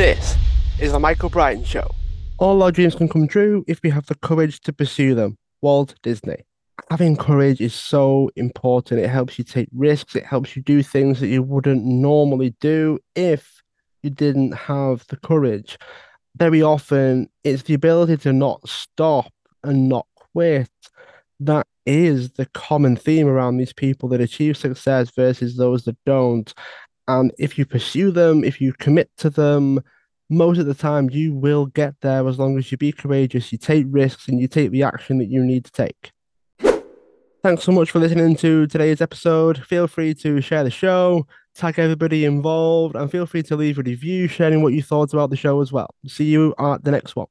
This is the Michael Brian Show. All our dreams can come true if we have the courage to pursue them. Walt Disney. Having courage is so important. It helps you take risks, it helps you do things that you wouldn't normally do if you didn't have the courage. Very often, it's the ability to not stop and not quit that is the common theme around these people that achieve success versus those that don't. And if you pursue them, if you commit to them, most of the time you will get there as long as you be courageous, you take risks, and you take the action that you need to take. Thanks so much for listening to today's episode. Feel free to share the show, tag everybody involved, and feel free to leave a review sharing what you thought about the show as well. See you at the next one.